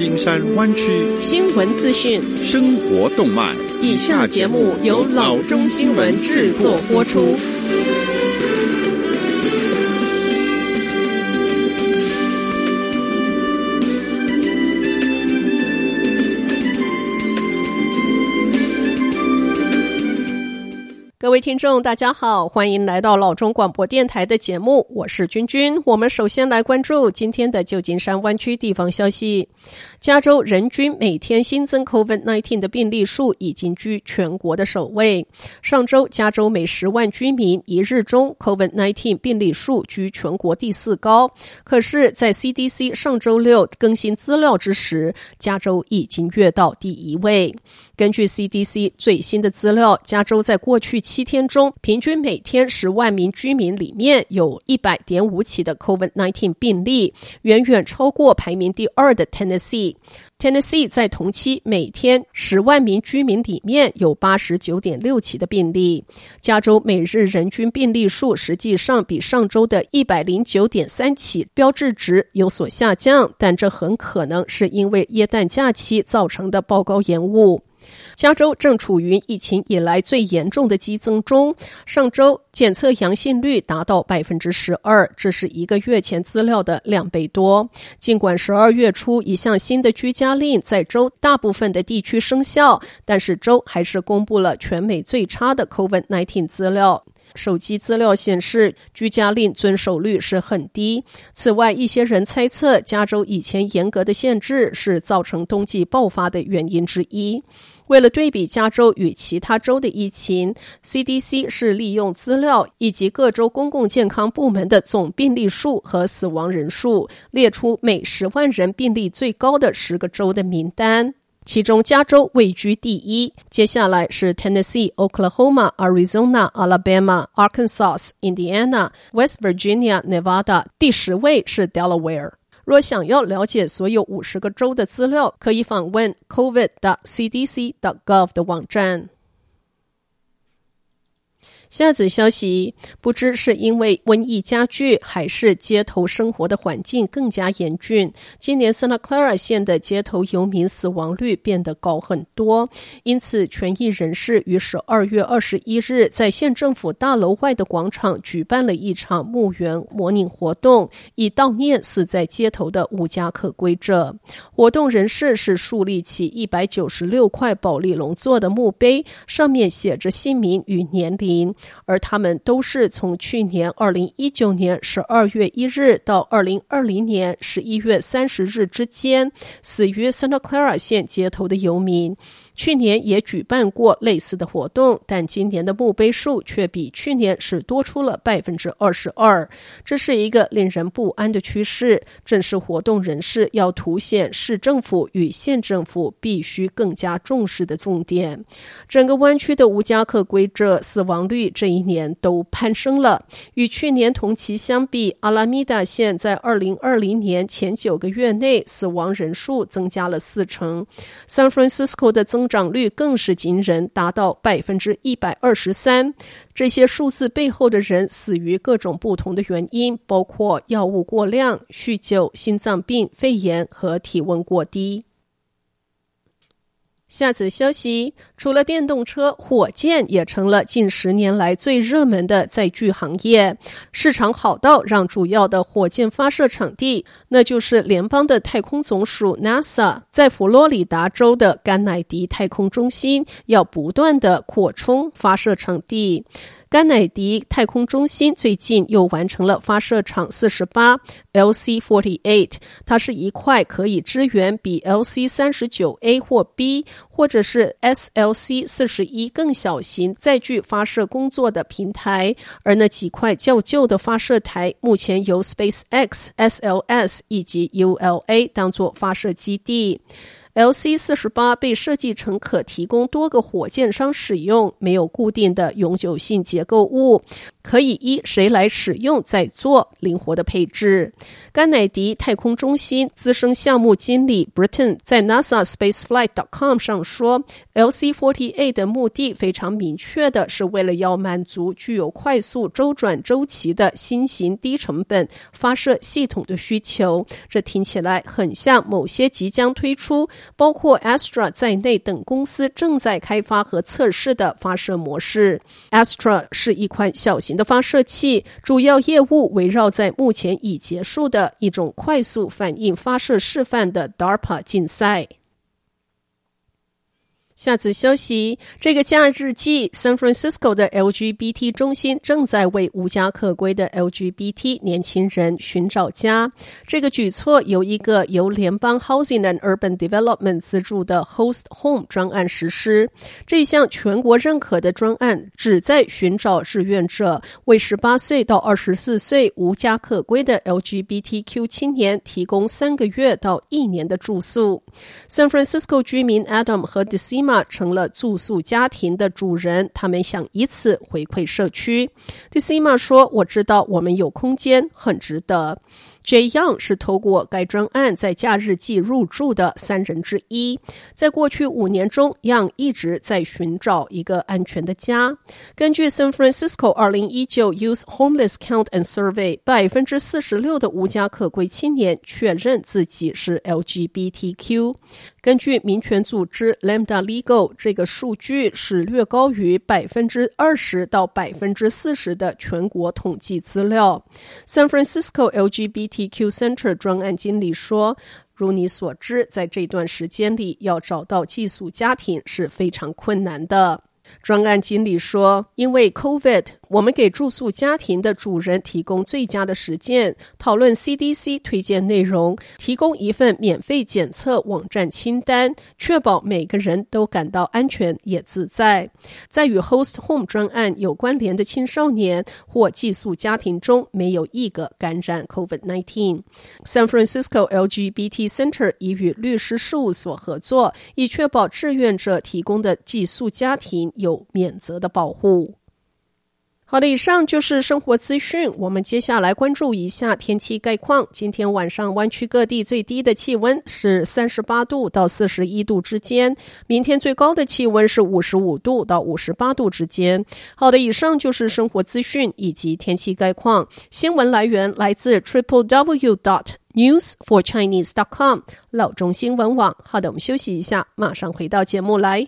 金山湾区新闻资讯、生活动脉。以下节目由老中新闻制作播出。各位听众，大家好，欢迎来到老中广播电台的节目，我是君君。我们首先来关注今天的旧金山湾区地方消息。加州人均每天新增 COVID-19 的病例数已经居全国的首位。上周，加州每十万居民一日中 COVID-19 病例数居全国第四高。可是，在 CDC 上周六更新资料之时，加州已经跃到第一位。根据 CDC 最新的资料，加州在过去七天中，平均每天十万名居民里面有一百点五起的 COVID-19 病例，远远超过排名第二的 Tennessee。Tennessee 在同期每天十万名居民里面有八十九点六起的病例。加州每日人均病例数实际上比上周的一百零九点三起标志值有所下降，但这很可能是因为耶诞假期造成的报告延误。加州正处于疫情以来最严重的激增中。上周检测阳性率达到百分之十二，这是一个月前资料的两倍多。尽管十二月初一项新的居家令在州大部分的地区生效，但是州还是公布了全美最差的 COVID-19 资料。手机资料显示，居家令遵守率是很低。此外，一些人猜测，加州以前严格的限制是造成冬季爆发的原因之一。为了对比加州与其他州的疫情，CDC 是利用资料以及各州公共健康部门的总病例数和死亡人数，列出每十万人病例最高的十个州的名单。其中，加州位居第一，接下来是 Tennessee、Oklahoma、Arizona、Alabama、Arkansas、Indiana、West Virginia、Nevada，第十位是 Delaware。若想要了解所有五十个州的资料，可以访问 covid.cdc.gov 的网站。下则消息，不知是因为瘟疫加剧，还是街头生活的环境更加严峻。今年 Santa Clara 县的街头游民死亡率变得高很多，因此权益人士于十二月二十一日在县政府大楼外的广场举办了一场墓园模拟活动，以悼念死在街头的无家可归者。活动人士是树立起一百九十六块保利龙做的墓碑，上面写着姓名与年龄。而他们都是从去年二零一九年十二月一日到二零二零年十一月三十日之间死于 Santa Clara 县街头的游民。去年也举办过类似的活动，但今年的墓碑数却比去年是多出了百分之二十二。这是一个令人不安的趋势，正是活动人士要凸显市政府与县政府必须更加重视的重点。整个湾区的无家可归者死亡率这一年都攀升了，与去年同期相比，阿拉米达县在二零二零年前九个月内死亡人数增加了四成，San Francisco 的增长率更是惊人，达到百分之一百二十三。这些数字背后的人死于各种不同的原因，包括药物过量、酗酒、心脏病、肺炎和体温过低。下则消息，除了电动车，火箭也成了近十年来最热门的载具行业。市场好到让主要的火箭发射场地，那就是联邦的太空总署 NASA，在佛罗里达州的甘乃迪太空中心，要不断的扩充发射场地。甘乃迪太空中心最近又完成了发射场四十八 LC forty eight，它是一块可以支援比 LC 三十九 A 或 B 或者是 SLC 四十一更小型载具发射工作的平台，而那几块较旧的发射台目前由 SpaceX、SLS 以及 ULA 当作发射基地。LC 四十八被设计成可提供多个火箭商使用，没有固定的永久性结构物，可以依谁来使用再做灵活的配置。甘乃迪太空中心资深项目经理 Britton 在 NASA Spaceflight.com 上说，LC-48 的目的非常明确的是为了要满足具有快速周转周期的新型低成本发射系统的需求。这听起来很像某些即将推出。包括 Astra 在内等公司正在开发和测试的发射模式。Astra 是一款小型的发射器，主要业务围绕在目前已结束的一种快速反应发射示范的 DARPA 竞赛。下次消息，这个假日季，San Francisco 的 LGBT 中心正在为无家可归的 LGBT 年轻人寻找家。这个举措由一个由联邦 Housing and Urban Development 资助的 Host Home 专案实施。这项全国认可的专案旨在寻找志愿者，为十八岁到二十四岁无家可归的 LGBTQ 青年提供三个月到一年的住宿。San Francisco 居民 Adam 和 Decima 成了住宿家庭的主人，他们想以此回馈社区。迪西玛说：“我知道我们有空间，很值得。” Jay Young 是透过该专案在假日季入住的三人之一。在过去五年中，Young 一直在寻找一个安全的家。根据 San Francisco 二零一九 Youth Homeless Count and Survey，百分之四十六的无家可归青年确认自己是 LGBTQ。根据民权组织 Lambda Legal，这个数据是略高于百分之二十到百分之四十的全国统计资料。San Francisco LGBT TQ Center 专案经理说：“如你所知，在这段时间里，要找到寄宿家庭是非常困难的。”专案经理说：“因为 COVID。”我们给住宿家庭的主人提供最佳的实践，讨论 CDC 推荐内容，提供一份免费检测网站清单，确保每个人都感到安全也自在。在与 Host Home 专案有关联的青少年或寄宿家庭中，没有一个感染 COVID-19。San Francisco LGBT Center 已与律师事务所合作，以确保志愿者提供的寄宿家庭有免责的保护。好的，以上就是生活资讯。我们接下来关注一下天气概况。今天晚上湾区各地最低的气温是三十八度到四十一度之间，明天最高的气温是五十五度到五十八度之间。好的，以上就是生活资讯以及天气概况。新闻来源来自 triple w dot news for chinese dot com 老中新闻网。好的，我们休息一下，马上回到节目来。